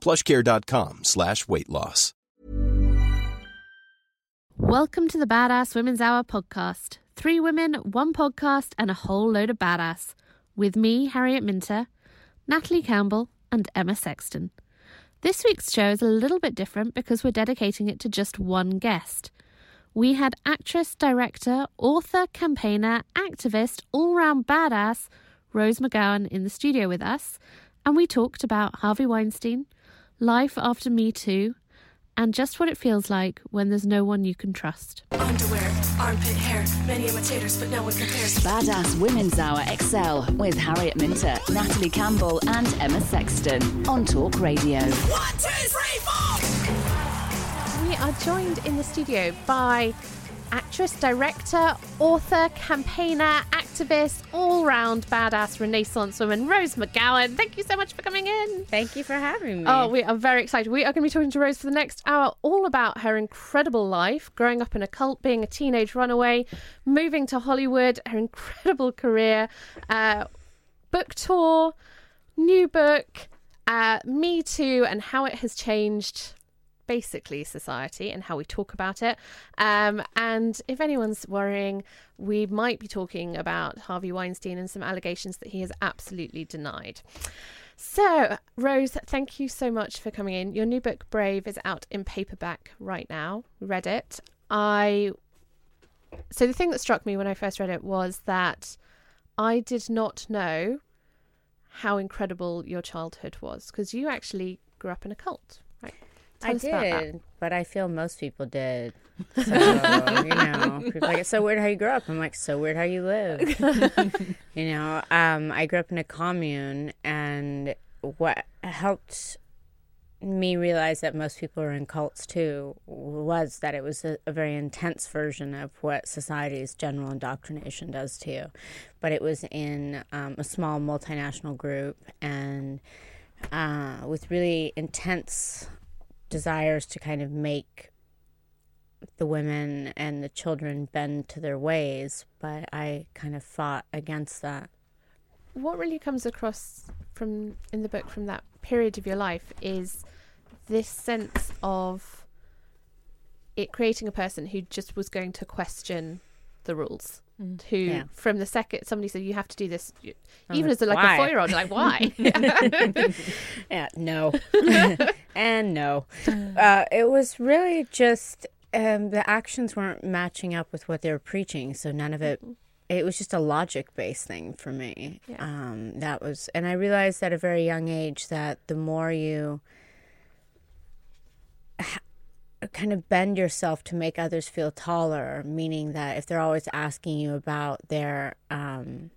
plushcare.com slash weight loss. Welcome to the Badass Women's Hour podcast. Three women, one podcast, and a whole load of badass. With me, Harriet Minter, Natalie Campbell, and Emma Sexton. This week's show is a little bit different because we're dedicating it to just one guest. We had actress, director, author, campaigner, activist, all round badass Rose McGowan in the studio with us, and we talked about Harvey Weinstein, life after Me Too, and just what it feels like when there's no one you can trust. Underwear, armpit hair, many imitators, but no one compares. Badass Women's Hour XL with Harriet Minter, Natalie Campbell, and Emma Sexton on Talk Radio. One, two, three, four! We are joined in the studio by actress, director, author, campaigner, activist, all round badass Renaissance woman, Rose McGowan. Thank you so much for coming in. Thank you for having me. Oh, we are very excited. We are going to be talking to Rose for the next hour all about her incredible life, growing up in a cult, being a teenage runaway, moving to Hollywood, her incredible career, uh, book tour, new book, uh, Me Too, and how it has changed basically society and how we talk about it. Um, and if anyone's worrying, we might be talking about Harvey Weinstein and some allegations that he has absolutely denied. So, Rose, thank you so much for coming in. Your new book, Brave, is out in paperback right now. Read it. I. So, the thing that struck me when I first read it was that I did not know how incredible your childhood was because you actually grew up in a cult? Tell I us about that. did, but I feel most people did. So, you know, people like, it's so weird how you grew up. I'm like, so weird how you live. you know, um, I grew up in a commune, and what helped me realize that most people are in cults too was that it was a, a very intense version of what society's general indoctrination does to you. But it was in um, a small multinational group and uh, with really intense desires to kind of make the women and the children bend to their ways, but I kind of fought against that. what really comes across from in the book from that period of your life is this sense of it creating a person who just was going to question the rules who Yeah. from the second somebody said you have to do this you- even like, as a, like "Why?" a four year old like why Yeah, no. and no. Uh, it was really just um, the actions weren't matching up with what they were preaching, so none of it. It was just a logic based thing for me. Yeah. Um, that was, and I realized at a very young age that the more you ha- kind of bend yourself to make others feel taller, meaning that if they're always asking you about their um,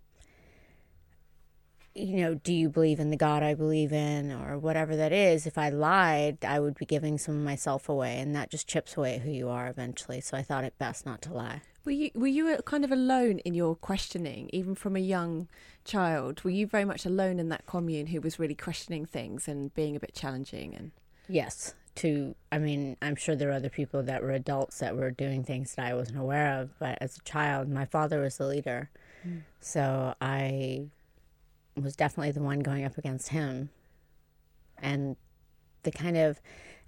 you know, do you believe in the God I believe in or whatever that is, if I lied, I would be giving some of myself away and that just chips away at who you are eventually. So I thought it best not to lie. Were you were you kind of alone in your questioning, even from a young child? Were you very much alone in that commune who was really questioning things and being a bit challenging? And Yes. To, I mean, I'm sure there were other people that were adults that were doing things that I wasn't aware of, but as a child, my father was the leader. Hmm. So I was definitely the one going up against him. And the kind of,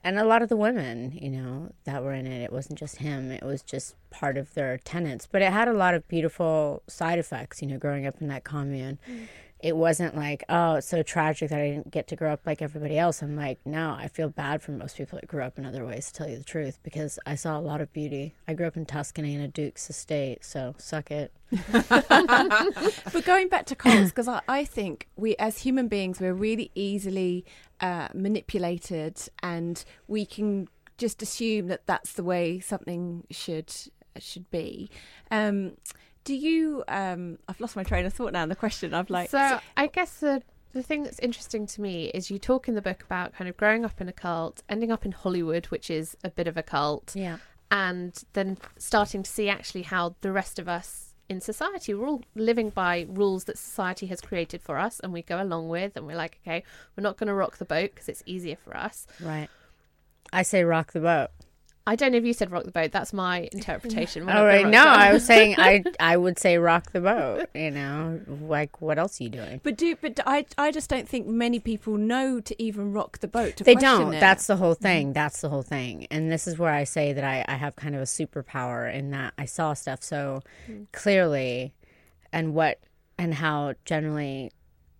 and a lot of the women, you know, that were in it, it wasn't just him, it was just part of their tenets. But it had a lot of beautiful side effects, you know, growing up in that commune. Hmm. It wasn't like, oh, it's so tragic that I didn't get to grow up like everybody else. I'm like, no, I feel bad for most people that grew up in other ways, to tell you the truth, because I saw a lot of beauty. I grew up in Tuscany in a Duke's estate, so suck it. but going back to cults, because I, I think we, as human beings, we're really easily uh, manipulated, and we can just assume that that's the way something should should be. Um, do you? Um, I've lost my train of thought now. The question I've like. So I guess the the thing that's interesting to me is you talk in the book about kind of growing up in a cult, ending up in Hollywood, which is a bit of a cult, Yeah. and then starting to see actually how the rest of us in society we're all living by rules that society has created for us and we go along with and we're like okay we're not going to rock the boat because it's easier for us Right. I say rock the boat. I don't know if you said rock the boat that's my interpretation We're not All gonna right. No. I was saying I I would say rock the boat. You know, like what else are you doing? But do but I I just don't think many people know to even rock the boat. To They don't. it. That's the whole thing. That's the whole thing. And this is where I say that I, I have kind of a superpower in that I saw stuff so clearly and what and how generally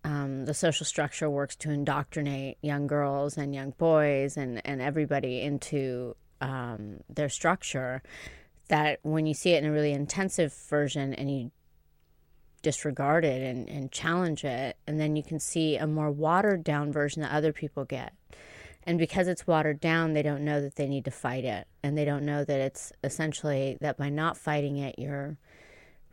um, the social structure works to indoctrinate young girls and young boys and, and everybody into um, their structure that when you see it in a really intensive version and you disregard it and, and challenge it, and then you can see a more watered down version that other people get. And because it's watered down, they don't know that they need to fight it. And they don't know that it's essentially that by not fighting it, you're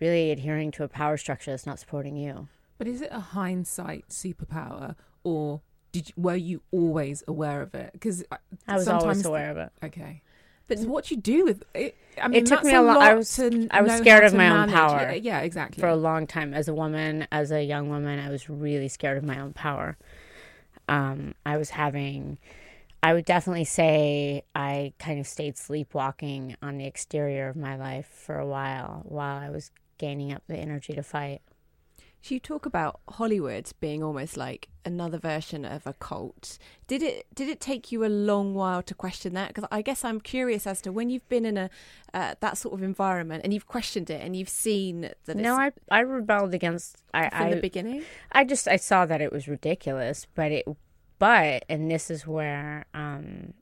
really adhering to a power structure that's not supporting you. But is it a hindsight superpower, or did you, were you always aware of it? Because I was always aware of it. Okay, but what you do with it? I mean, it took me a lot. I was to I was scared of my own power. Yeah, yeah, exactly. For a long time, as a woman, as a young woman, I was really scared of my own power. Um, I was having. I would definitely say I kind of stayed sleepwalking on the exterior of my life for a while while I was gaining up the energy to fight. So you talk about Hollywood being almost like another version of a cult. Did it did it take you a long while to question that? Because I guess I'm curious as to when you've been in a uh, that sort of environment and you've questioned it and you've seen that. No, I I rebelled against I from I, the beginning. I just I saw that it was ridiculous, but it but and this is where um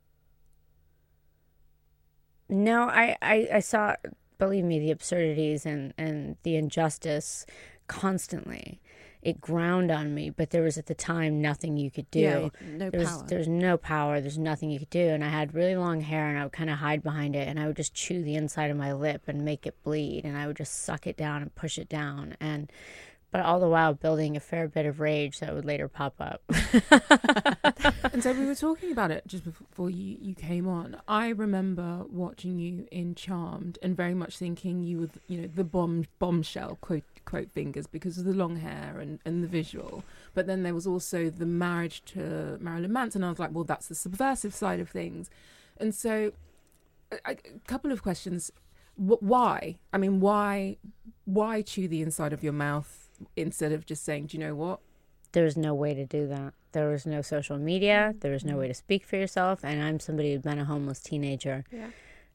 no, I I, I saw believe me the absurdities and and the injustice constantly. It ground on me, but there was at the time nothing you could do. Yeah, no there's power. there's no power. There's nothing you could do, and I had really long hair, and I would kind of hide behind it, and I would just chew the inside of my lip and make it bleed, and I would just suck it down and push it down, and but all the while building a fair bit of rage that would later pop up. and so we were talking about it just before you, you came on. I remember watching you in Charmed and very much thinking you were, you know, the bomb bombshell quote quote fingers because of the long hair and, and the visual. But then there was also the marriage to Marilyn Manson. I was like, well, that's the subversive side of things. And so, a, a couple of questions: Wh- Why? I mean, why? Why chew the inside of your mouth instead of just saying, "Do you know what? There was no way to do that. There was no social media. There was no way to speak for yourself. And I'm somebody who's been a homeless teenager. Yeah.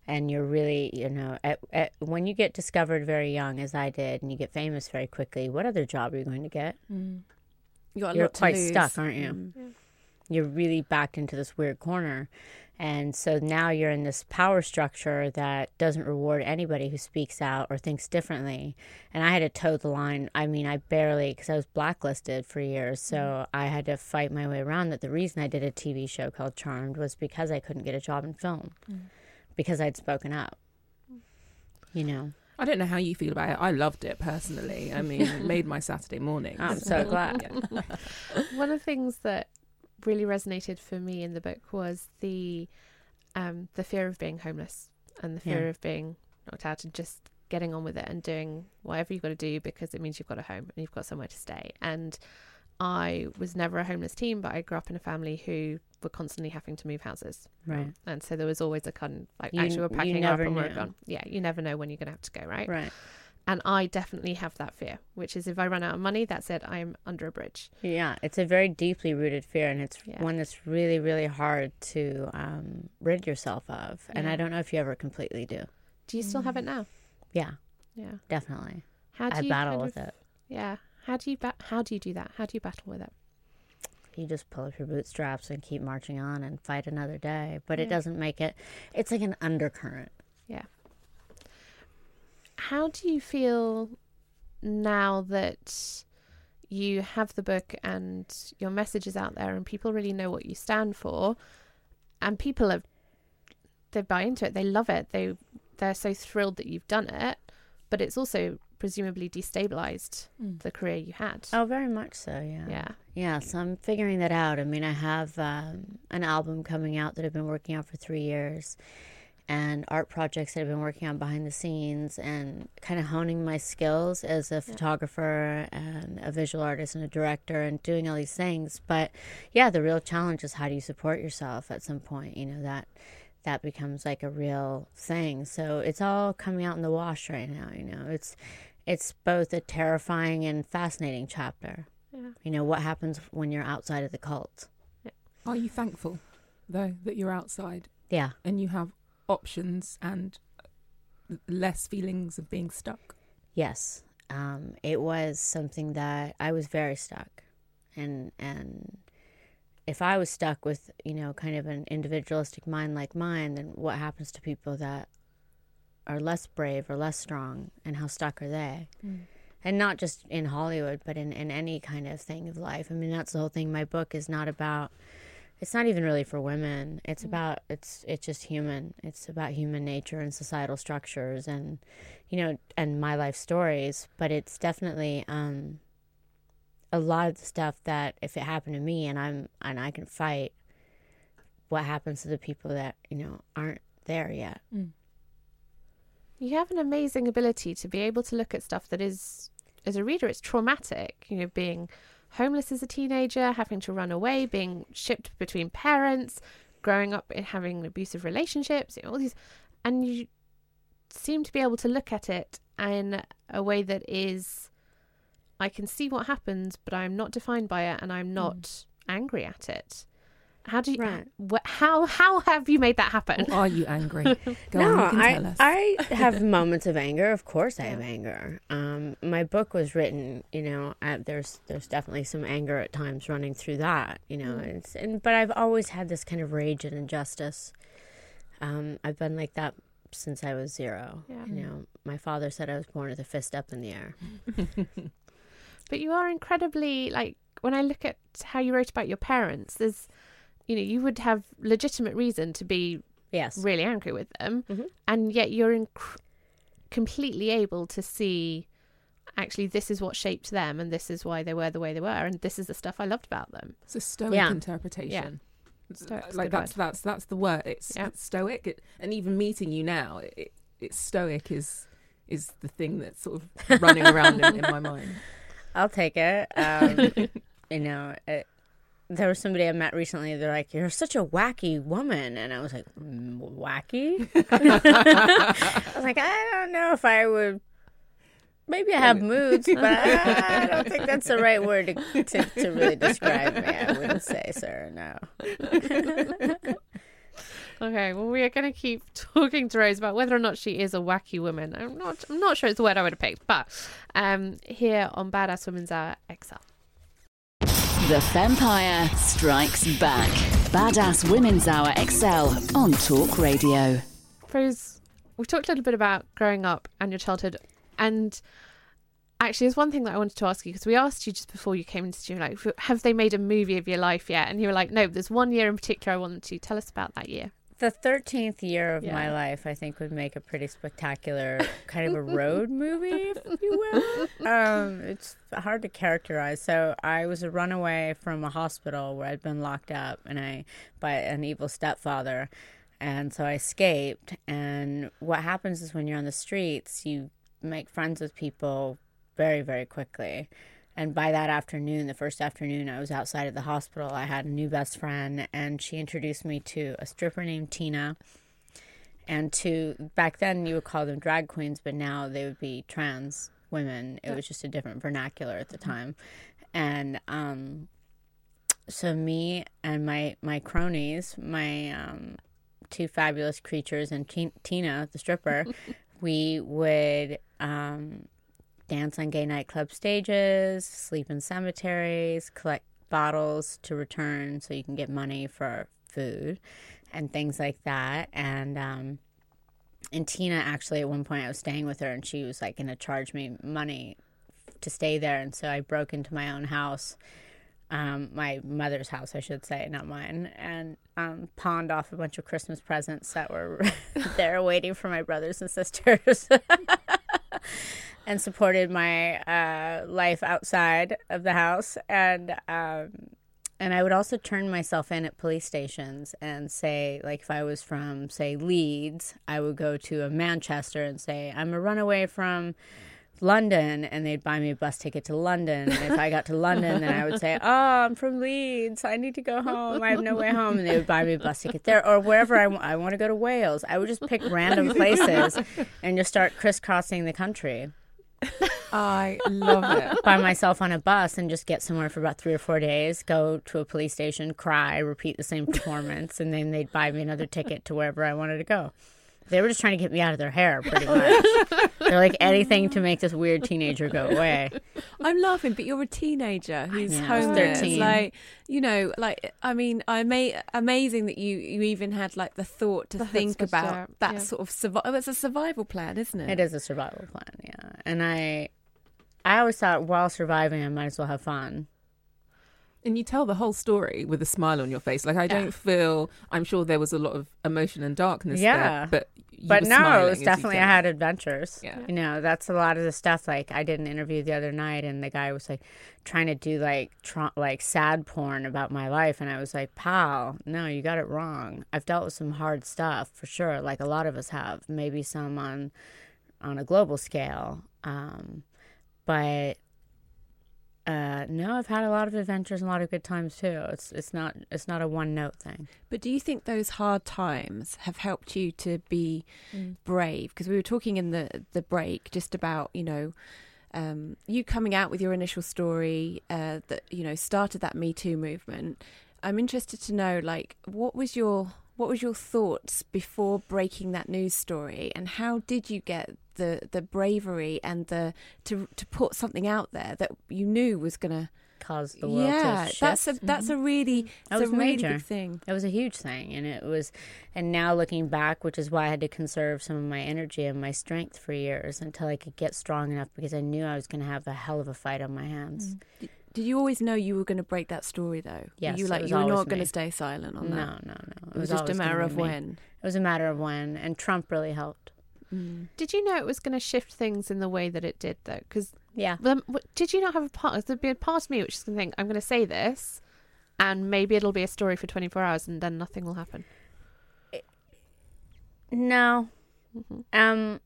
And you're really, you know, at, at, when you get discovered very young, as I did, and you get famous very quickly, what other job are you going to get? You got a You're lot to quite lose. stuck, aren't you? Mm. You're really backed into this weird corner. And so now you're in this power structure that doesn't reward anybody who speaks out or thinks differently. And I had to toe the line. I mean, I barely, because I was blacklisted for years. So mm-hmm. I had to fight my way around that. The reason I did a TV show called Charmed was because I couldn't get a job in film, mm. because I'd spoken up. You know, I don't know how you feel about it. I loved it personally. I mean, it made my Saturday morning. I'm so glad. One of the things that really resonated for me in the book was the um, the fear of being homeless and the fear Yeah. of being knocked out and just getting on with it and doing whatever you've got to do because it means you've got a home and you've got somewhere to stay. And I was never a homeless teen, but I grew up in a family who were constantly having to move houses. Right. And so there was always a kind of like You- actually we're packing up and we're gone. Yeah, you never know when you're going to have to go, right? Right. And I definitely have that fear, which is if I run out of money, that's it. I'm under a bridge. Yeah, it's a very deeply rooted fear, and it's Yeah. one that's really, really hard to um, rid yourself of. And I don't know if you ever completely do. Do you still have it now? Yeah, Yeah. definitely. How do I you battle with of- it. Yeah. How do you ba- how do you do that? How do you battle with it? You just pull up your bootstraps and keep marching on and fight another day. But it doesn't make it. It's like an undercurrent. How do you feel now that you have the book and your message is out there and people really know what you stand for and people have they buy into it, they love it, they they're so thrilled that you've done it, but it's also presumably destabilized Mm. the career you had. Oh, very much so. Yeah. Yeah. Yeah, so I'm figuring that out. I mean, I have um, an album coming out that I've been working on for three years, and art projects that I've been working on behind the scenes, and kind of honing my skills as a photographer and a visual artist and a director, and doing all these things. But yeah, the real challenge is how do you support yourself at some point? You know that that becomes like a real thing. So it's all coming out in the wash right now. You know, it's it's both a terrifying and fascinating chapter. Yeah. You know, what happens when you're outside of the cult? Are you thankful, though, that you're outside Yeah. and you have options and less feelings of being stuck? Yes. Um, it was something that I was very stuck. And and if I was stuck with, you know, kind of an individualistic mind like mine, then what happens to people that are less brave or less strong and how stuck are they? And not just in Hollywood, but in, in any kind of thing of life. I mean, that's the whole thing. My book is not about it's not even really for women. It's about it's it's just human. It's about human nature and societal structures and you know and my life stories. But it's definitely um, a lot of the stuff that if it happened to me and I'm and I can fight, what happens to the people that you know aren't there yet? You have an amazing ability to be able to look at stuff that is, as a reader, it's traumatic. You know, being homeless as a teenager, having to run away, being shipped between parents, growing up in having abusive relationships, all these, and you seem to be able to look at it in a way that is, I can see what happens, but I'm not defined by it, and I'm hmm. not angry at it. How do you? Right. wh- How how have you made that happen? Or are you angry? Go no, on, you can I tell us. I have moments of anger. Of course, I have anger. Um, my book was written. You know, uh, there's there's definitely some anger at times running through that. You know, Mm. it's and but I've always had this kind of rage and injustice. Um, I've been like that since I was zero. Yeah. You know, my father said I was born with a fist up in the air. But you are incredibly like when I look at how you wrote about your parents, there's you know, you would have legitimate reason to be Yes. really angry with them, Mhm. and yet you're inc- completely able to see actually this is what shaped them and this is why they were the way they were and this is the stuff I loved about them. It's a stoic Yeah. interpretation. It's- Stoic's like that's word. that's that's the word. It's, Yeah. it's stoic. It, and even meeting you now, it, it, it's stoic is is the thing that's sort of running around in, in my mind. I'll take it. Um, you know, it, there was somebody I met recently. They're like, "You're such a wacky woman," and I was like, mm, "Wacky?" I was like, "I don't know if I would." Maybe I have moods, but I don't think that's the right word to, to, to really describe me. I wouldn't say, sir. No. Okay, well we are going to keep talking to Rose about whether or not she is a wacky woman. I'm not I'm not sure it's the word I would have picked, but um here on Badass Women's Hour XL. The Vampire Strikes Back. Badass Women's Hour XL on Talk Radio. Rose, we've talked a little bit about growing up and your childhood, and actually, there's one thing that I wanted to ask you because we asked you just before you came into studio, like, have they made a movie of your life yet? And you were like, no. There's one year in particular I wanted to tell us about that year. The thirteenth year of my life, I think, would make a pretty spectacular kind of a road movie, if you will. Um, it's hard to characterize. So I was a runaway from a hospital where I'd been locked up, and I by an evil stepfather, and so I escaped. And what happens is when you're on the streets, you make friends with people very, very quickly. And by that afternoon, the first afternoon I was outside of the hospital, I had a new best friend, and she introduced me to a stripper named Tina. And to back then, you would call them drag queens, but now they would be trans women. It was just a different vernacular at the time. And um, so, me and my, my cronies, my um, two fabulous creatures, and Ti- Tina, the stripper, we would um, dance on gay nightclub stages, sleep in cemeteries, collect bottles to return so you can get money for food and things like that. And um, and Tina actually at one point I was staying with her and she was like going to charge me money to stay there, and so I broke into my own house. Um, my mother's house, I should say, not mine, and um, pawned off a bunch of Christmas presents that were there waiting for my brothers and sisters. and supported my uh, life outside of the house. And um, and I would also turn myself in at police stations and say like if I was from say Leeds I would go to a Manchester and say I'm a runaway from London and they'd buy me a bus ticket to London. And if I got to London then I would say oh I'm from Leeds. I need to go home. I have no way home. And they would buy me a bus ticket there or wherever I, I want to go to Wales. I would just pick random places and just start crisscrossing the country I love it. by myself on a bus and just get somewhere for about three or four days, go to a police station, cry, repeat the same performance, and then they'd buy me another ticket to wherever I wanted to go. They were just trying to get me out of their hair, pretty much. They're like anything to make this weird teenager go away. I'm laughing, but you're a teenager who's know, I homeless. 13. Like, you know, like I mean, I may amazing that you you even had like the thought to The think chutzpah about to- that yeah. sort of survival. Oh, it's a survival plan, isn't it? It is a survival plan, yeah. And I, I always thought while surviving, I might as well have fun. And you tell the whole story with a smile on your face. Like I don't feel. I'm sure there was a lot of emotion and darkness. Yeah. there, but but no, it was definitely I had adventures. Yeah. You know, that's a lot of the stuff. Like I did an interview the other night, and the guy was like trying to do like tr- like sad porn about my life, and I was like, "Pal, no, you got it wrong. I've dealt with some hard stuff for sure. Like a lot of us have. Maybe some on on a global scale, um, but." Uh, no, I've had a lot of adventures and a lot of good times too. It's it's not it's not a one note thing. But do you think those hard times have helped you to be brave? Because we were talking in the the break just about you know um, you coming out with your initial story uh, that you know started that Me Too movement. I'm interested to know like what was your what was your thoughts before breaking that news story, and how did you get the the bravery and the to to put something out there that you knew was gonna Cause the world yeah to that's a that's a mm-hmm. really That was a really major. big thing. It was a huge thing, and it was, and now looking back, which is why I had to conserve some of my energy and my strength for years until I could get strong enough because I knew I was going to have a hell of a fight on my hands. Mm. Did you always know you were going to break that story, though? Yes, you it like was you were not going to stay silent on No, that. no, no. No. It was just a matter of when. It was a matter of when, and Trump really helped. Did you know it was going to shift things in the way that it did, though? Because Yeah, did you not have a part? There'd be a part of me which is going to think, I'm going to say this, and maybe it'll be a story for 24 hours, and then nothing will happen. no. Mm-hmm. Um,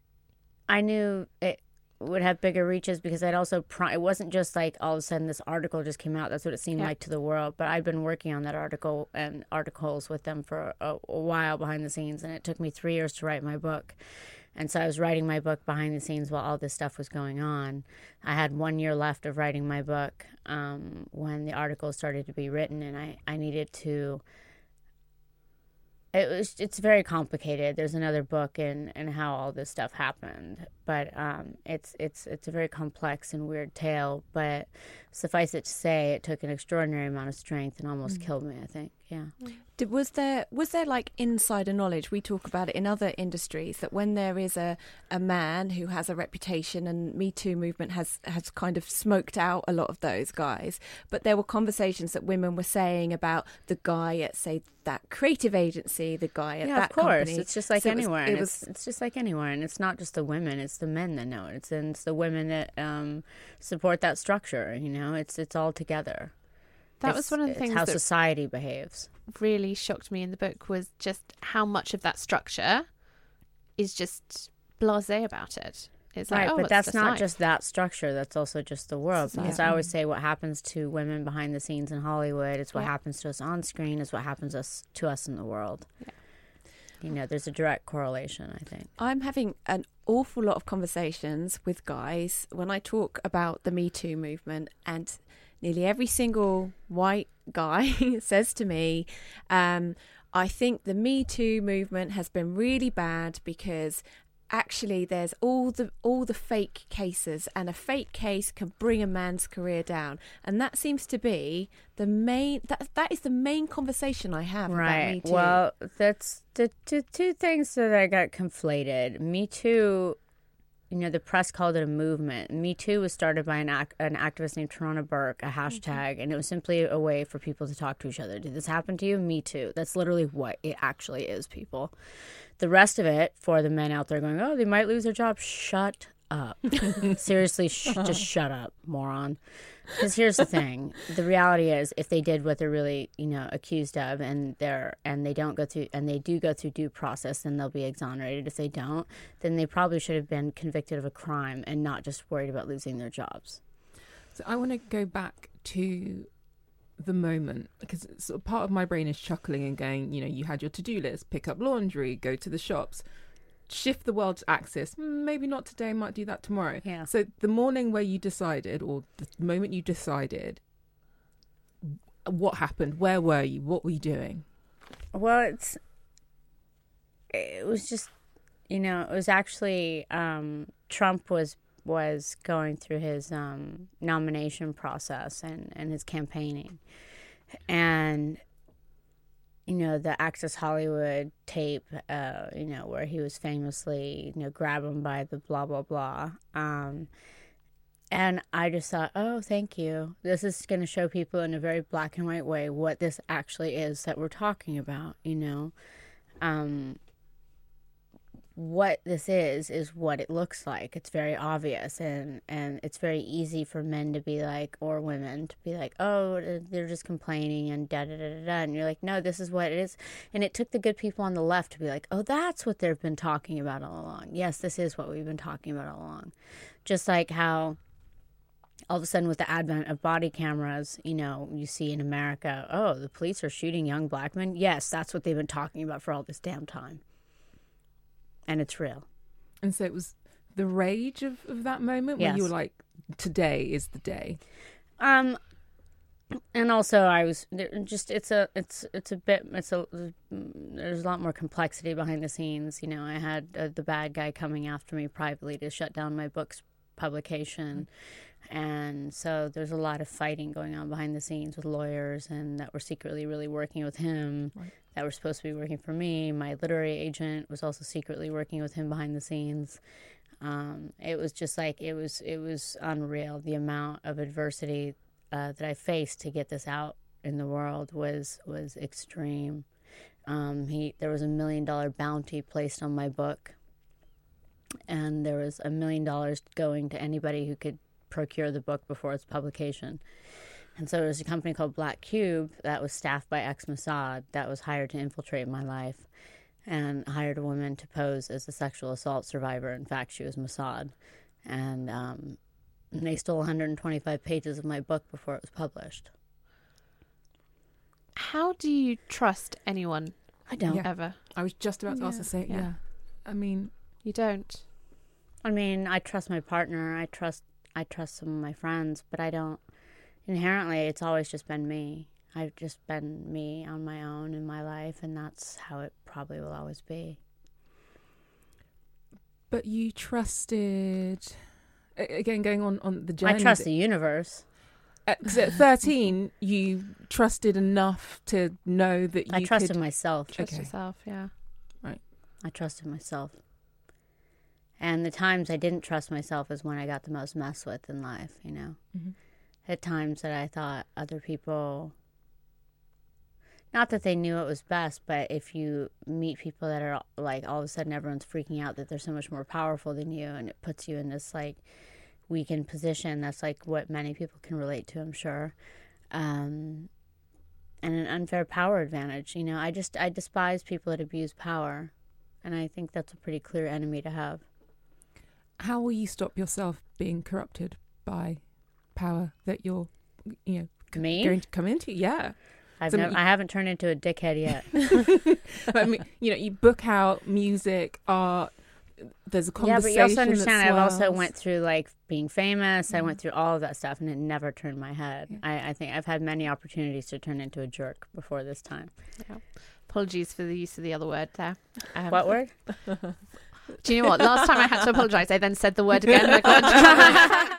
I knew it would have bigger reaches because I'd also pro- it wasn't just like all of a sudden this article just came out. That's what it seemed Yeah. like to the world. But I'd been working on that article and articles with them for a, a while behind the scenes, and it took me three years to write my book. And so I was writing my book behind the scenes while all this stuff was going on. I had one year left of writing my book um, when the article started to be written, and I, I needed to it was it's very complicated. There's another book in and how all this stuff happened, but um, it's it's it's a very complex and weird tale. But suffice it to say, it took an extraordinary amount of strength and almost killed me. I think, yeah. Did, was there was there like insider knowledge? We talk about it in other industries that when there is a, a man who has a reputation, and Me Too movement has has kind of smoked out a lot of those guys. But there were conversations that women were saying about the guy at say that creative agency, the guy at yeah, that of course. company. It's just like So it was- anywhere. it was it's, it's just like anywhere, and it's not just the women; it's the men that know it. It's, and it's the women that um, support that structure. You know, it's it's all together. That It's- was one of the it's things how that society behaves. really shocked me in the book was just how much of that structure is just blasé about it. It's like, oh, but it's that's not life. just that structure. That's also just the world. Because I always say what happens to women behind the scenes in Hollywood is what Yeah. happens to us on screen is what happens us to us in the world. Yeah. You know, there's a direct correlation. I think. I'm having an awful lot of conversations with guys when I talk about the Me Too movement, and nearly every single white guy says to me, um, I think the Me Too movement has been really bad because actually there's all the all the fake cases and a fake case can bring a man's career down and that seems to be the main that that is the main conversation i have about me Right. too Well, that's the two, two things that I got conflated. Me Too, you know, the press called it a movement. Me Too was started by an, ac- an activist named Tarana Burke, a mm-hmm. hashtag, and it was simply a way for people to talk to each other. Did this happen to you? Me Too. That's literally what it actually is, people. The rest of it, for the men out there going, oh, they might lose their job, shut up. Seriously, sh- just shut up, moron. Because here's the thing: the reality is, if they did what they're really, you know, accused of, and they're and they don't go through, and they do go through due process, then they'll be exonerated. If they don't, then they probably should have been convicted of a crime and not just worried about losing their jobs. So I want to go back to the moment because sort of part of my brain is chuckling and going, you know, you had your to do list, pick up laundry, go to the shops, shift the world's axis. "Hmm, Maybe not today, might do that tomorrow. Yeah. So the morning where you decided, or the moment you decided, what happened? Where were you? What were you doing? Well, it's it was just you know it was actually um, Trump was was going through his um, nomination process and and his campaigning, and you know the Access Hollywood tape, uh, you know where he was famously you know grab him by the blah blah blah. Um, and I just thought, oh, thank you. This is going to show people in a very black and white way what this actually is that we're talking about, you know. Um, what this is is what it looks like. It's very obvious and and it's very easy for men to be like or women to be like, "Oh, they're just complaining and da da da da." da. And you're like, "No, this is what it is." And it took the good people on the left to be like, "Oh, that's what they've been talking about all along." Yes, this is what we've been talking about all along. Just like how all of a sudden with the advent of body cameras you know you see in america oh the police are shooting young black men yes that's what they've been talking about for all this damn time and it's real And so it was the rage of, of that moment when you were like, today is the day. um and also i was just it's a it's it's a bit it's a there's a lot more complexity behind the scenes. You know i had uh, the bad guy coming after me privately to shut down my book's publication and so there's a lot of fighting going on behind the scenes with lawyers and that were secretly really working with him Right. that were supposed to be working for me my literary agent was also secretly working with him behind the scenes um, it was just like it was it was unreal the amount of adversity uh, that I faced to get this out in the world was was extreme. Um, he there was a million dollar bounty placed on my book, and there was a million dollars going to anybody who could procure the book before its publication. And so it was a company called Black Cube that was staffed by ex Mossad that was hired to infiltrate my life and hired a woman to pose as a sexual assault survivor. In fact, she was Mossad. And um, they stole 125 pages of my book before it was published. How do you trust anyone I don't. Yeah. ever? I was just about to ask the same. Yeah. Yeah. I mean, You don't. I mean, I trust my partner. I trust I trust some of my friends, but I don't inherently it's always just been me. I've just been me on my own in my life and that's how it probably will always be. but you trusted. Again, going on on the journey. I trust the universe. Uh, because at thirteen, you trusted enough to know that you I trusted could. myself. Trust Okay. yourself, yeah. Right. I trusted myself. And the times I didn't trust myself is when I got the most mess with in life, you know. Mhm. At times that I thought other people not that they knew it was best, but if you meet people that are like all of a sudden everyone's freaking out that they're so much more powerful than you and it puts you in this like weakened position, that's like what many people can relate to, I'm sure. Um and an unfair power advantage, you know. I just I despise people that abuse power. And I think that's a pretty clear enemy to have. How will you stop yourself being corrupted by power that you're, you know, Me? going to come into? Yeah. I've So nev- you- I haven't turned into a dickhead yet. I mean, you know, you book out music, art. There's a conversation. yeah, conversation. but you also understand. I've also went through like being famous. I went through all of that stuff, and it never turned my head. Yeah. I, I think I've had many opportunities to turn into a jerk before this time. Apologies for the use of the other word there. Um, What word? Do you know what? Last time I had to apologise, I then said the word again.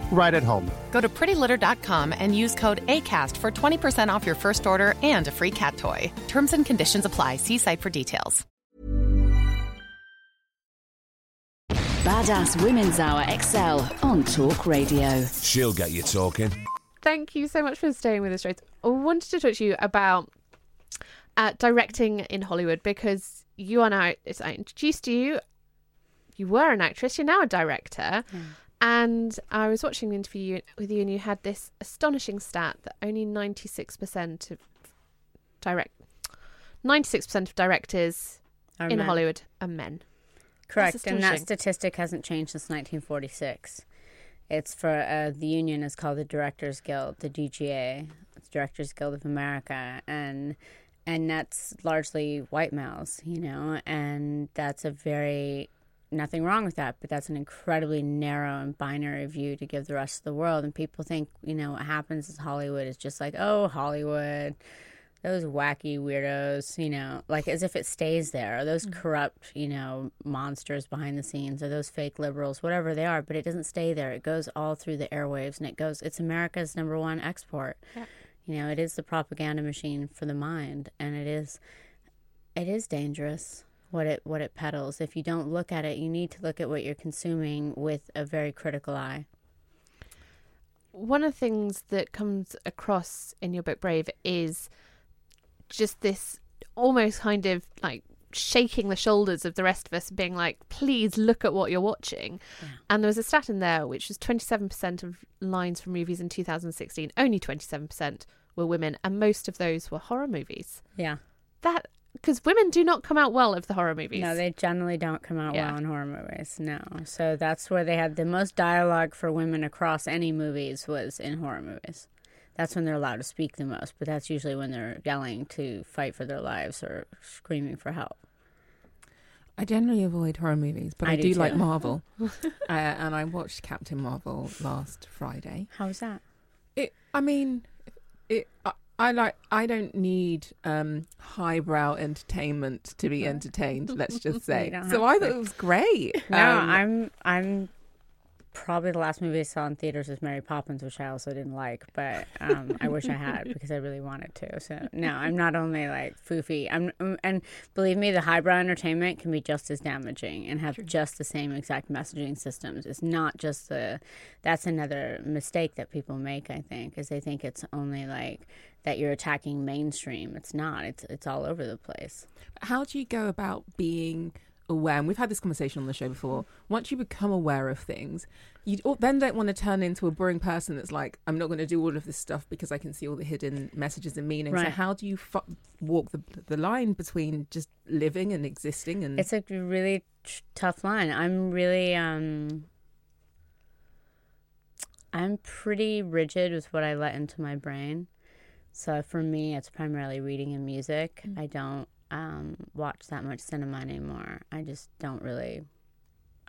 right at home. Go to prettylitter.com and use code ACAST for 20% off your first order and a free cat toy. Terms and conditions apply. See site for details. Badass Women's Hour XL on Talk Radio. She'll get you talking. Thank you so much for staying with us, Rose. I wanted to talk to you about uh, directing in Hollywood because you are now, as I introduced you, you were an actress, you're now a director. And I was watching the interview with you, and you had this astonishing stat that only 96% of direct, 96% of directors Are in men. Hollywood are men. Correct, That's and that statistic hasn't changed since 1946. It's for uh, the union is called the Directors Guild, the DGA, it's Directors Guild of America, and and that's largely white males, you know, and that's a very nothing wrong with that, but that's an incredibly narrow and binary view to give the rest of the world. And people think, you know, what happens is Hollywood is just like, oh, Hollywood, those wacky weirdos, you know, like as if it stays there, or those mm-hmm. corrupt, you know, monsters behind the scenes, or those fake liberals, whatever they are, but it doesn't stay there. It goes all through the airwaves and it goes, it's America's number one export. You know, it is the propaganda machine for the mind, and it is, it is dangerous what it what it peddles. If you don't look at it, you need to look at what you're consuming with a very critical eye. one of the things that comes across in your book Brave is just this almost kind of like shaking the shoulders of the rest of us being like please look at what you're watching and there was a stat in there which was 27% of lines from movies in 2016 only 27% were women and most of those were horror movies Yeah. that because women do not come out well of the horror movies No, they generally don't come out Yeah. well in horror movies. No. So that's where they had the most dialogue for women across any movies was in horror movies. That's when they're allowed to speak the most, but that's usually when they're yelling to fight for their lives or screaming for help. I generally avoid horror movies, but I, I do, do like. Marvel. uh, and I watched Captain Marvel last Friday. How was that? It. I mean, it. I, I like. I don't need um, highbrow entertainment to be entertained. Let's just say. So I to. thought it was great. No, Um, I'm I'm probably the last movie I saw in theaters was Mary Poppins, which I also didn't like, but um, I wish I had because I really wanted to. So no, I'm not only like foofy. I'm um, and believe me, the highbrow entertainment can be just as damaging and have just the same exact messaging systems. It's not just the. That's another mistake that people make. I think is they think it's only like that you're attacking mainstream. It's not. It's it's all over the place. How do you go about being aware? And we've had this conversation on the show before. Once you become aware of things, you then don't want to turn into a boring person that's like, I'm not going to do all of this stuff because I can see all the hidden messages and meanings. So how do you fu- walk the the line between just living and existing and It's a really t- tough line. I'm really um I'm pretty rigid with what I let into my brain. So for me, it's primarily reading and music. I don't um, watch that much cinema anymore. I just don't really.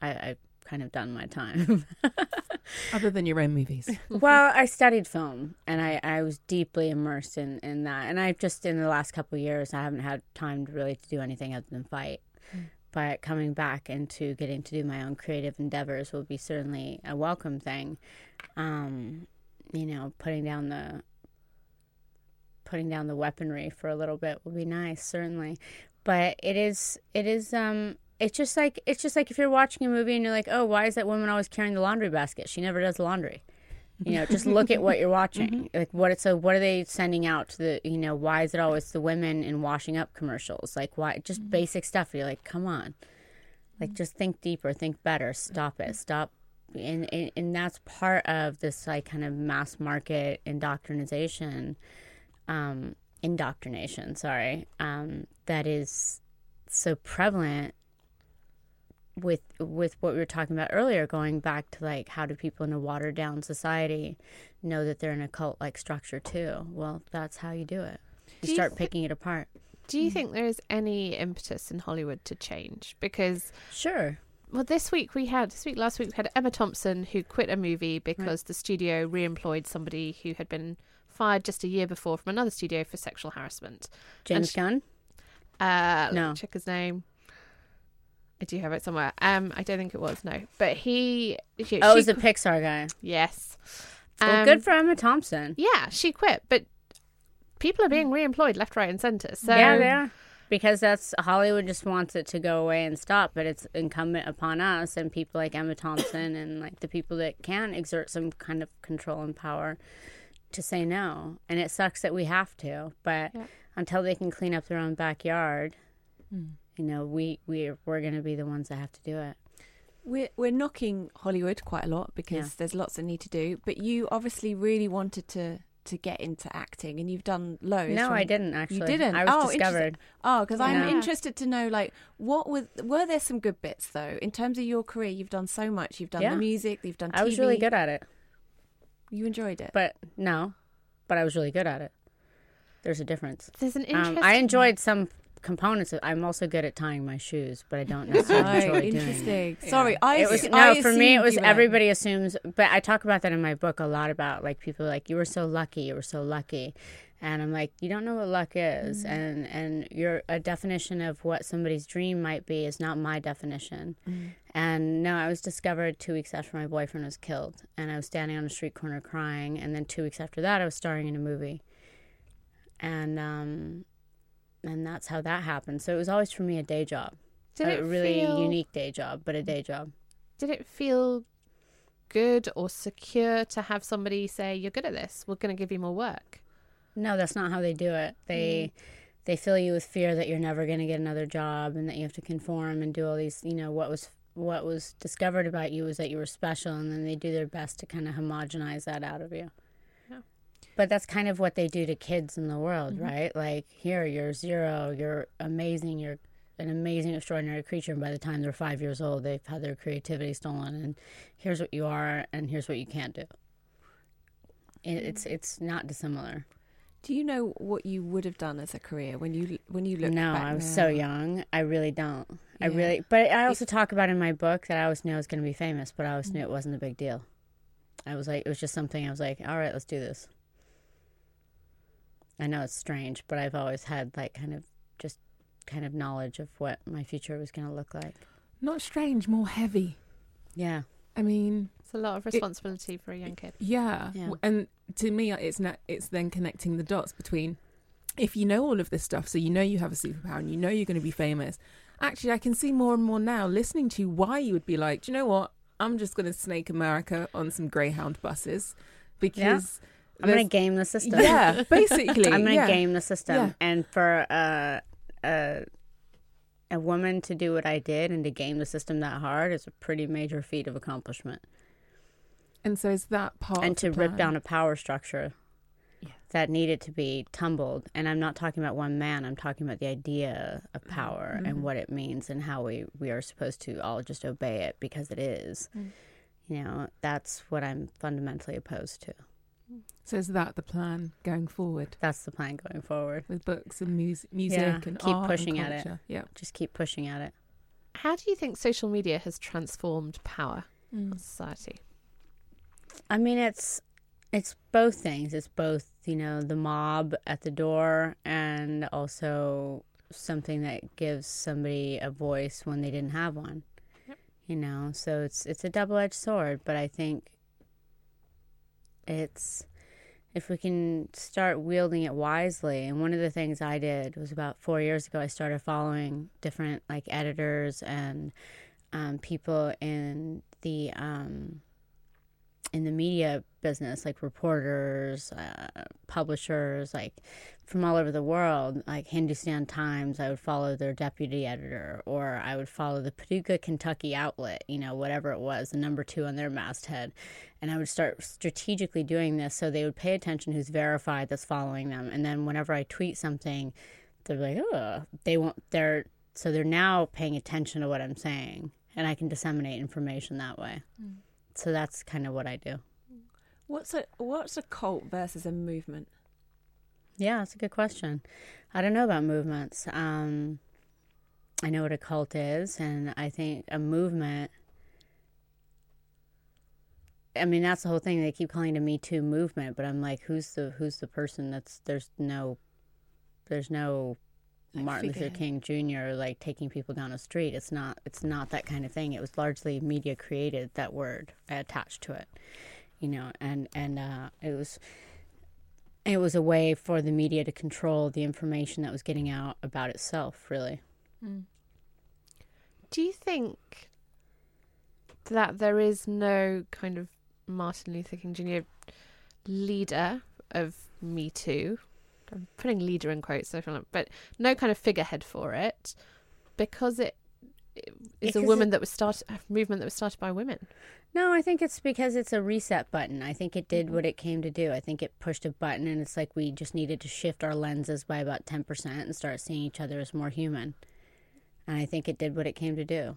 I, I've kind of done my time. Other than your own movies. well, I studied film and I, I was deeply immersed in, in that. And I've just, in the last couple of years, I haven't had time to really to do anything other than fight. But coming back into getting to do my own creative endeavors will be certainly a welcome thing. Um, you know, putting down the putting down the weaponry for a little bit would be nice, certainly. But it is it is um it's just like it's just like if you're watching a movie and you're like, oh, why is that woman always carrying the laundry basket? She never does laundry. You know, just look at what you're watching. Like what it's so what are they sending out to the you know, why is it always the women in washing up commercials? Like why just basic stuff. You're like, come on. Like just think deeper, think better, stop it. Stop and, and and that's part of this like kind of mass market indoctrination um indoctrination, sorry. Um that is so prevalent with with what we were talking about earlier going back to like how do people in a watered down society know that they're in a cult like structure too well that's how you do it you Do you start picking it apart Do you think there is any impetus in Hollywood to change? Because sure. Well, this week we had this week last week we had Emma Thompson who quit a movie because the studio re-employed somebody who had been fired just a year before from another studio for sexual harassment. James And Gunn? Uh, No. check his name. I do have it somewhere. Um, I don't think it was no, but he. she- oh it she was qu- pixar guy Yes. well Um, good for emma thompson Yeah, she quit, but people are being re-employed left, right, and centre. So yeah they are because that's hollywood just wants it to go away and stop but it's incumbent upon us and people like emma thompson and like the people that can exert some kind of control and power to say no and it sucks that we have to but Yeah. until they can clean up their own backyard Mm. you know we we're, we're going to be the ones that have to do it We're we're knocking Hollywood quite a lot because Yeah. there's lots that need to do. But you obviously really wanted to to get into acting, and you've done loads. No, from- I didn't, actually. You didn't. I was oh, discovered. Oh, because I'm No. interested to know like what were were there some good bits though in terms of your career? You've done so much. You've done Yeah. the music. You've done. TV. i was really good at it You enjoyed it. but no but i was really good at it there's a difference There's an um, i enjoyed some components of, i'm also good at tying my shoes but i don't necessarily Oh, enjoy doing it. interesting. Sorry, I it was assu- no for me it was everybody assumes but i talk about that in my book a lot about like people like you were so lucky you were so lucky and i'm like you don't know what luck is Mm. and and your a definition of what somebody's dream might be is not my definition Mm. and no i was discovered two weeks after my boyfriend was killed and i was standing on a street corner crying and then two weeks after that i was starring in a movie and um and that's how that happened so it was always for me a day job Did a really feel- unique day job but a day job Did it feel good or secure to have somebody say you're good at this? We're going to give you more work. No, that's not how they do it. They they fill you with fear that you're never going to get another job and that you have to conform and do all these, you know, what was what was discovered about you was that you were special and then they do their best to kind of homogenize that out of you. Yeah. But that's kind of what they do to kids in the world, Mhm. right? Like, here, you're zero, you're amazing, you're an amazing, extraordinary creature. And by the time they're five years old, they've had their creativity stolen. And here's what you are, and here's what you can't do. It, it's it's not dissimilar. Do you know what you would have done as a career when you when you look no, back? I was so young. I really don't. I really, but I also talk about in my book that I always knew I was going to be famous, but I always knew mm. it wasn't a big deal. I was like, it was just something I was like, all right, let's do this. I know it's strange, but I've always had like kind of just kind of knowledge of what my future was going to look like. Not strange, more heavy. Yeah. I mean, It's a lot of responsibility for a young kid. Yeah. Yeah. And to me, it's not, it's then connecting the dots between if you know all of this stuff, so you know you have a superpower and you know you're going to be famous. Actually, I can see more and more now listening to why you would be like, do you know what? I'm just going to snake America on some Greyhound buses because I'm going to game the system. Yeah, basically. I'm going to yeah. game the system. Yeah. And for uh, a a woman to do what I did and to game the system that hard is a pretty major feat of accomplishment. And so is that part and of to the rip plan? down a power structure that needed to be tumbled. And I'm not talking about one man. I'm talking about the idea of power Mhm. and what it means and how we we are supposed to all just obey it because it is. Mm. You know, that's what I'm fundamentally opposed to. So is that the plan going forward? That's the plan going forward with books and mus- music Yeah, and keep art pushing and at it. culture. Yeah. Just keep pushing at it. How do you think social media has transformed power Mm. in society? I mean, it's it's both things. It's both, you know, the mob at the door and also something that gives somebody a voice when they didn't have one. Yep. You know, so it's it's a double-edged sword, but I think it's if we can start wielding it wisely. And one of the things I did was about 4 years ago I started following different like editors and um, people in the um, in the media business, like reporters, uh, publishers, like from all over the world, like Hindustan Times, I would follow their deputy editor, or I would follow the Paducah, Kentucky outlet, you know, whatever it was, the number two on their masthead. And I would start strategically doing this so they would pay attention who's verified that's following them. And then whenever I tweet something, they're like, oh, they won't, they're, so they're now paying attention to what I'm saying. And I can disseminate information that way. Mm. So that's kind of what I do. What's a what's a cult versus a movement? Yeah, that's a good question. I don't know about movements. Um, I know what a cult is, and I think a movement. I mean, that's the whole thing. They keep calling it a Me Too movement, but I'm like, who's the who's the person that's there's no, there's no Like Martin Luther figurehead. King Jr. like taking people down the street. It's not. It's not that kind of thing. It was largely media created that word attached to it, you know, and and uh, it was it was a way for the media to control the information that was getting out about itself. Really, Do you think that there is no kind of Martin Luther King Jr. leader of Me Too? I'm putting leader in quotes, feel like, but no kind of figurehead for it because it is a woman it- that was started a movement that was started by women. no, I think it's because it's a reset button. I think it did mm-hmm. what it came to do. I think it pushed a button, and it's like we just needed to shift our lenses by about ten percent and start seeing each other as more human. And I think it did what it came to do.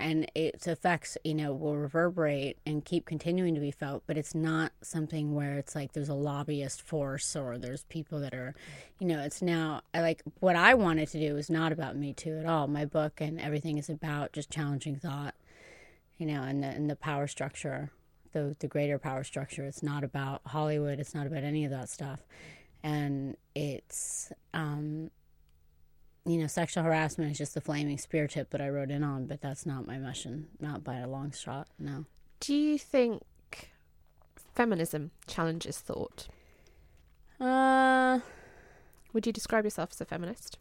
And its effects, you know, will reverberate and keep continuing to be felt, but it's not something where it's like there's a lobbyist force or there's people that are, you know, it's now, like what I wanted to do is not about Me Too at all. My book and everything is about just challenging thought, you know, and the, and the power structure, the, the greater power structure. It's not about Hollywood, it's not about any of that stuff. And it's, um, you know, sexual harassment is just the flaming spear tip that I wrote in on, but that's not my mission, not by a long shot. No. Do you think feminism challenges thought? Uh, Would you describe yourself as a feminist?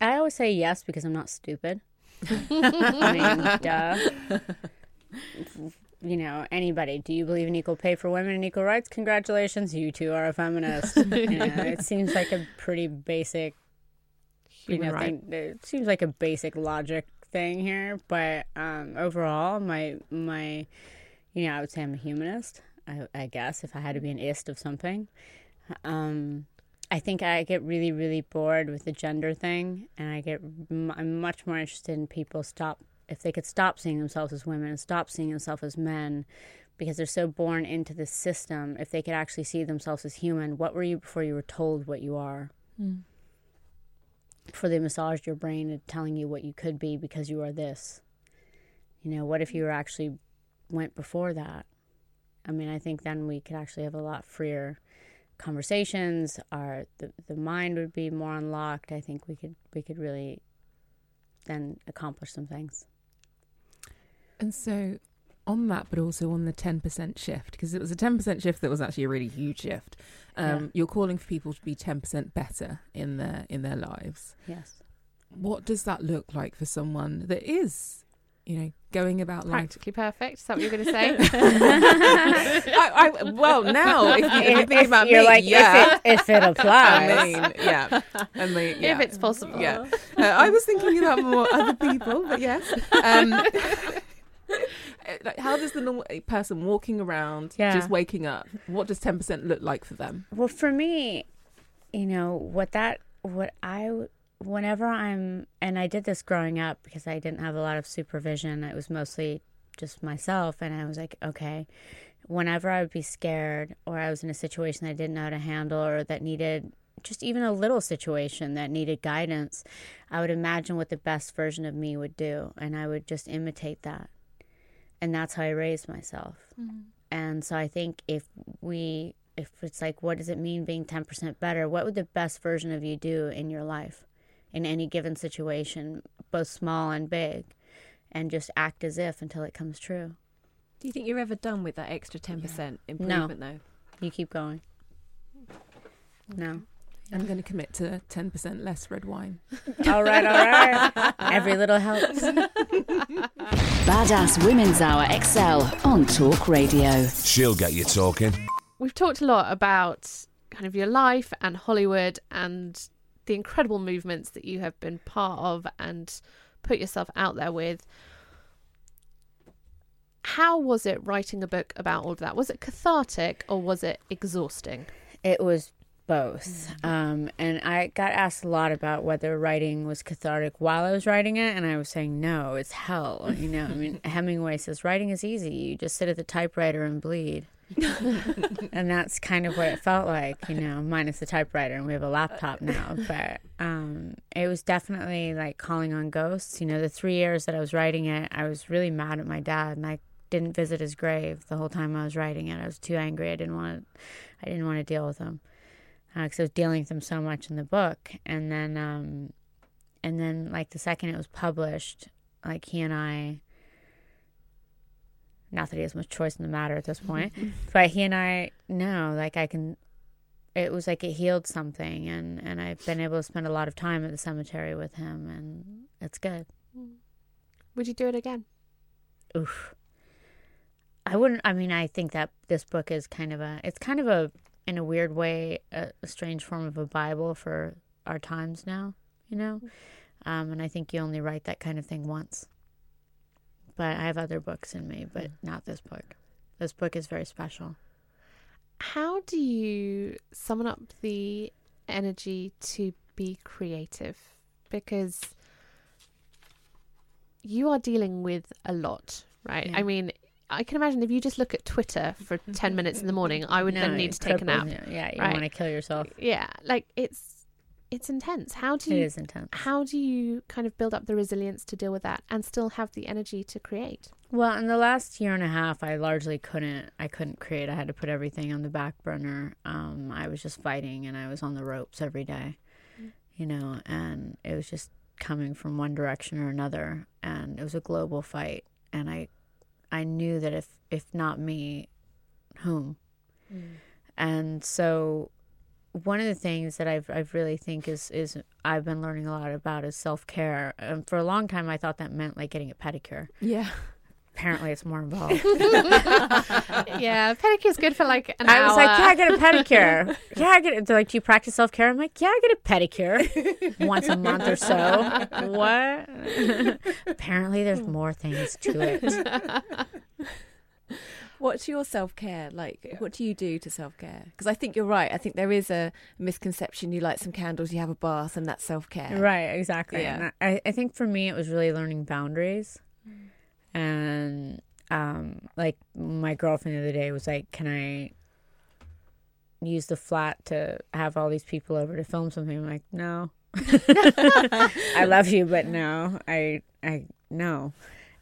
I always say yes because I'm not stupid. I mean, duh. You know, anybody. Do you believe in equal pay for women and equal rights? Congratulations, you two are a feminist. you know, it seems like a pretty basic, you Human know, right. thing. It seems like a basic logic thing here. But um, overall, my my, you know, I would say I'm a humanist. I, I guess if I had to be an ist of something. Um, I think I get really, really bored with the gender thing, and I get m- I'm much more interested in people stop if they could stop seeing themselves as women and stop seeing themselves as men, because they're so born into this system. If they could actually see themselves as human, what were you before you were told what you are? Mm. Before they massaged your brain and telling you what you could be because you are this. You know, what if you were actually went before that? I mean, I think then we could actually have a lot freer conversations. Our the, the mind would be more unlocked. I think we could we could really then accomplish some things. And so, on that, but also on the 10% shift, because it was a 10% shift that was actually a really huge shift. Um, Yeah. You're calling for people to be 10% better in their in their lives. Yes. What does that look like for someone that is, you know, going about life? Practically perfect. Is that what you're going to say? I, I, well, now if you, if think about you're me, like, if yeah, it- if it applies. I mean, yeah, I mean, yeah. If it's possible. Yeah, uh, I was thinking about more other people, but yes. Um, Eh, like, how does the normal person walking around, Yeah. just waking up, what does ten percent look like for them? Well, for me, you know, what that, what I, whenever I'm, and I did this growing up because I didn't have a lot of supervision. It was mostly just myself. And I was like, okay, whenever I would be scared or I was in a situation that I didn't know how to handle or that needed just even a little situation that needed guidance, I would imagine what the best version of me would do. And I would just imitate that. And that's how I raised myself. Mm-hmm. And so I think if we, if it's like, what does it mean being 10% better? What would the best version of you do in your life in any given situation, both small and big? And just act as if until it comes true. Do you think you're ever done with that extra 10% improvement, though? You keep going. No. I'm going to commit to 10% less red wine. All right, all right. Every little helps. Badass Women's Hour XL on Talk Radio. She'll get you talking. We've talked a lot about kind of your life and Hollywood and the incredible movements that you have been part of and put yourself out there with. How was it writing a book about all of that? Was it cathartic or was it exhausting? It was both. Um, and I got asked a lot about whether writing was cathartic while I was writing it, and I was saying no, it's hell. You know, I mean, Hemingway says writing is easy. You just sit at the typewriter and bleed. and that's kind of what it felt like, you know, minus the typewriter, and we have a laptop now. But um, it was definitely like calling on ghosts. You know, the three years that I was writing it, I was really mad at my dad, and I didn't visit his grave the whole time I was writing it. I was too angry. I didn't want to. I didn't want to deal with him because I was dealing with him so much in the book. And then, um, and then, like the second it was published, like he and I. Not that he has much choice in the matter at this point, but he and I know, like I can. It was like it healed something, and and I've been able to spend a lot of time at the cemetery with him, and it's good. Would you do it again? Oof. I wouldn't. I mean, I think that this book is kind of a. It's kind of a, in a weird way, a, a strange form of a Bible for our times now. You know, um, and I think you only write that kind of thing once. But I have other books in me, but not this book. This book is very special. How do you summon up the energy to be creative? Because you are dealing with a lot, right? Yeah. I mean, I can imagine if you just look at Twitter for 10 minutes in the morning, I would No, then need to take a nap. you. Yeah, you right? want to kill yourself. Yeah, like it's it's intense. How do you is intense. How do you kind of build up the resilience to deal with that and still have the energy to create? Well, in the last year and a half, I largely couldn't. I couldn't create. I had to put everything on the back burner. Um, I was just fighting, and I was on the ropes every day, you know. And it was just coming from one direction or another, and it was a global fight. And I, I knew that if if not me, whom? Mm. And so, one of the things that I've I've really think is is I've been learning a lot about is self care. And for a long time, I thought that meant like getting a pedicure. Yeah. Apparently, it's more involved. yeah, pedicure's good for like an I hour. was like, yeah, I get a pedicure. yeah, I get it. They're like, do you practice self care? I'm like, yeah, I get a pedicure once a month or so. what? Apparently, there's more things to it. What's your self care like? What do you do to self care? Because I think you're right. I think there is a misconception. You light some candles, you have a bath, and that's self care. Right, exactly. Yeah. And I, I think for me, it was really learning boundaries. Mm. And um, like my girlfriend the other day was like, "Can I use the flat to have all these people over to film something?" I'm like, "No, I love you, but no, I, I no."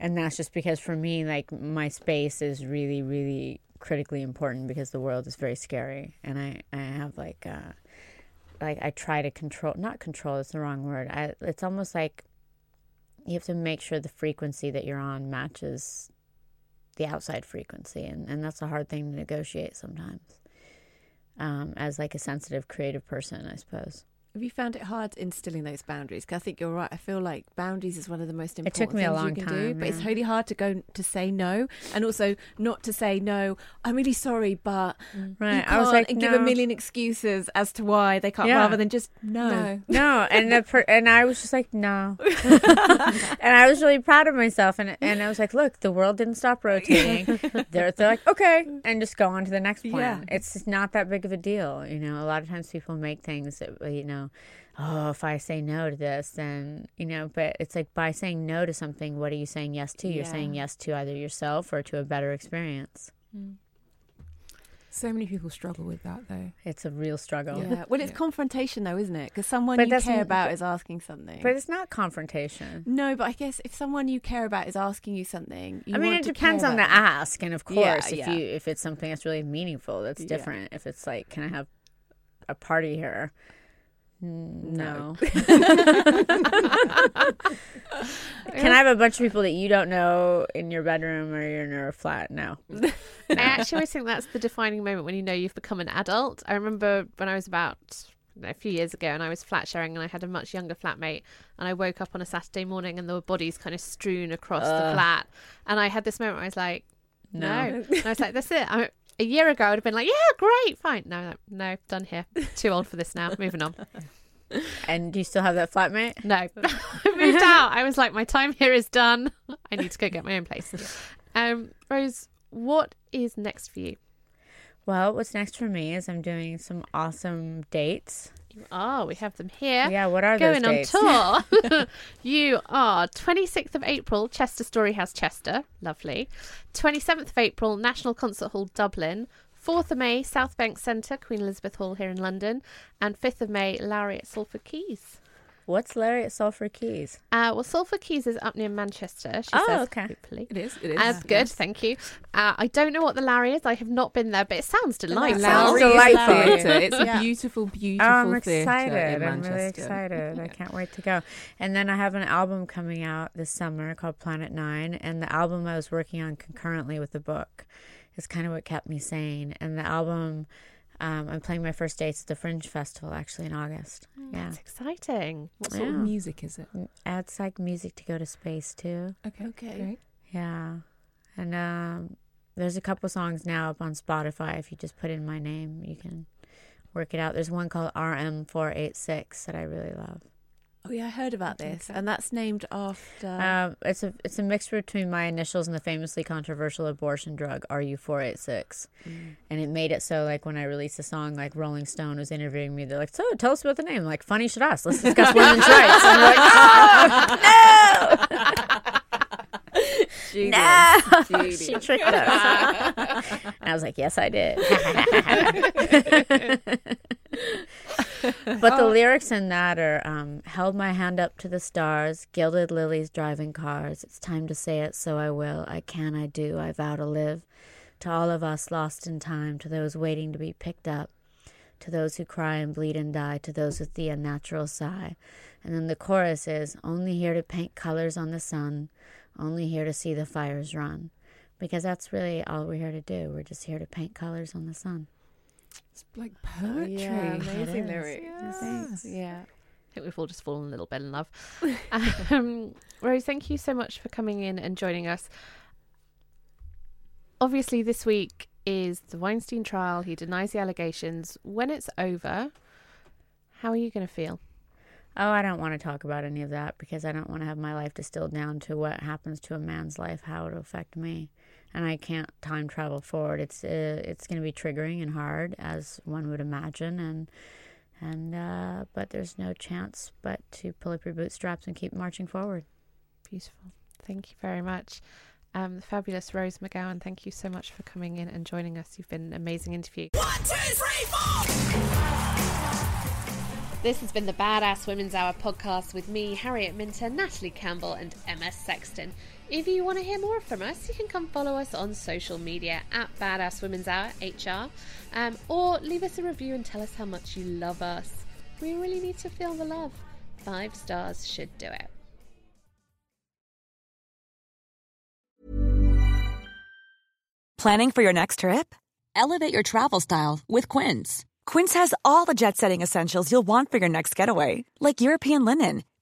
And that's just because for me, like my space is really, really critically important because the world is very scary, and I, I have like, uh, like I try to control, not control. It's the wrong word. I, it's almost like you have to make sure the frequency that you're on matches the outside frequency and, and that's a hard thing to negotiate sometimes um, as like a sensitive creative person i suppose Have you found it hard instilling those boundaries? Because I think you're right. I feel like boundaries is one of the most It important took me a things long you can do. time, But it's really hard to go to say no, and also not to say no. I'm really sorry, but mm. you Right, can't, I was like, and give a million excuses as to why they can't, Yeah. rather than just no. no and the per- and i was just like no and i was really proud of myself and and i was like look the world didn't stop rotating they're, they're like okay and just go on to the next plan Yeah. it's not that big of a deal you know a lot of times people make things that you know oh if i say no to this then you know but it's like by saying no to something what are you saying yes to you're Yeah. saying yes to either yourself or to a better experience mm. So many people struggle with that, though. It's a real struggle. Yeah. Well, it's Yeah. confrontation, though, isn't it? Because someone But you care about is asking something. But it's not confrontation. no, but I guess if someone you care about is asking you something, you I mean, want it depends on the them. ask, and of course, Yeah, if yeah. you if it's something that's really meaningful, that's different. If it's like, can I have a party here? Mm, No. can I have a bunch of people that you don't know in your bedroom or in your flat? No. I actually always think that's the defining moment when you know you've become an adult. I remember when I was about I don't know, a few years ago and I was flat sharing and I had a much younger flatmate and I woke up on a Saturday morning and there were bodies kind of strewn across the flat and I had this moment where I was like, no. No. And I was like, that's it. I, a year ago I would have been like, yeah, great, fine. No, no, no, done here. Too old for this now. Moving on. And do you still have that flatmate? No, I moved out. I was like, my time here is done. I need to go get my own place. Um, Rose, what is next for you? Well, what's next for me is I'm doing some awesome dates. Oh, we have them here. Yeah, what are Going those on dates? tour. you are 26th of April, Chester Storyhouse, Chester. Lovely. 27th of April, National Concert Hall, Dublin. 4th of May, South Bank Centre, Queen Elizabeth Hall here in London. And 5th of May, Lowry at Salford Quays. What's Larry at Sulphur Keys? Uh, well, Sulphur Keys is up near Manchester. She Oh, says, okay. hopefully. It is. It is. Uh, good, thank you. Uh, I don't know what the Larry is. I have not been there, but it sounds delightful. Sounds Lowry delightful. theatre. It's a Yeah. beautiful, Oh, I'm excited. in I'm really Manchester. excited. I can't wait to go. And then I have an album coming out this summer called Planet Nine. And the album I was working on concurrently with the book is kind of what kept me sane. And the album, um, I'm playing my first dates at the Fringe Festival actually in August. Yeah. That's exciting. What sort of music is it? It's like music to go to space too. Okay. Okay. Great. Yeah. And um, there's a couple songs now up on Spotify. If you just put in my name, you can work it out. There's one called RM486 that I really love. Oh yeah, I heard about this, and that's named after. Um, it's a it's a mixture between my initials and the famously controversial abortion drug RU486, and it made it so like when I released the song, like Rolling Stone was interviewing me, they're like, "So tell us about the name." I'm like, "Funny should ask. Let's discuss women's rights." I'm like, "Oh no, no, she tricked us." and I was like, "Yes, I did." but the lyrics in that are um, held my hand up to the stars, gilded lilies driving cars. It's time to say it, so I will. I can, I do, I vow to live. To all of us lost in time, to those waiting to be picked up, to those who cry and bleed and die, to those with the unnatural sigh. And then the chorus is only here to paint colors on the sun, only here to see the fires run. Because that's really all we're here to do. We're just here to paint colors on the sun. It's like poetry. yeah, amazing lyrics. Yes. Yeah. I think we've all just fallen a little bit in love. um, Rose, thank you so much for coming in and joining us. Obviously, this week is the Weinstein trial. He denies the allegations. When it's over, how are you going to feel? Oh, I don't want to talk about any of that because I don't want to have my life distilled down to what happens to a man's life, how it'll affect me, and I can't time travel forward. It's uh, it's going to be triggering and hard, as one would imagine, and and uh, but there's no chance but to pull up your bootstraps and keep marching forward. Beautiful. Thank you very much. Um, the fabulous Rose McGowan, thank you so much for coming in and joining us. You've been an amazing interview. One, two, three, four! This has been the Badass Women's Hour podcast with me, Harriet Minter, Natalie Campbell, and Emma Sexton. If you want to hear more from us, you can come follow us on social media at Badass Women's Hour HR, um, or leave us a review and tell us how much you love us. We really need to feel the love. Five stars should do it. Planning for your next trip? Elevate your travel style with Quince. Quince has all the jet setting essentials you'll want for your next getaway, like European linen,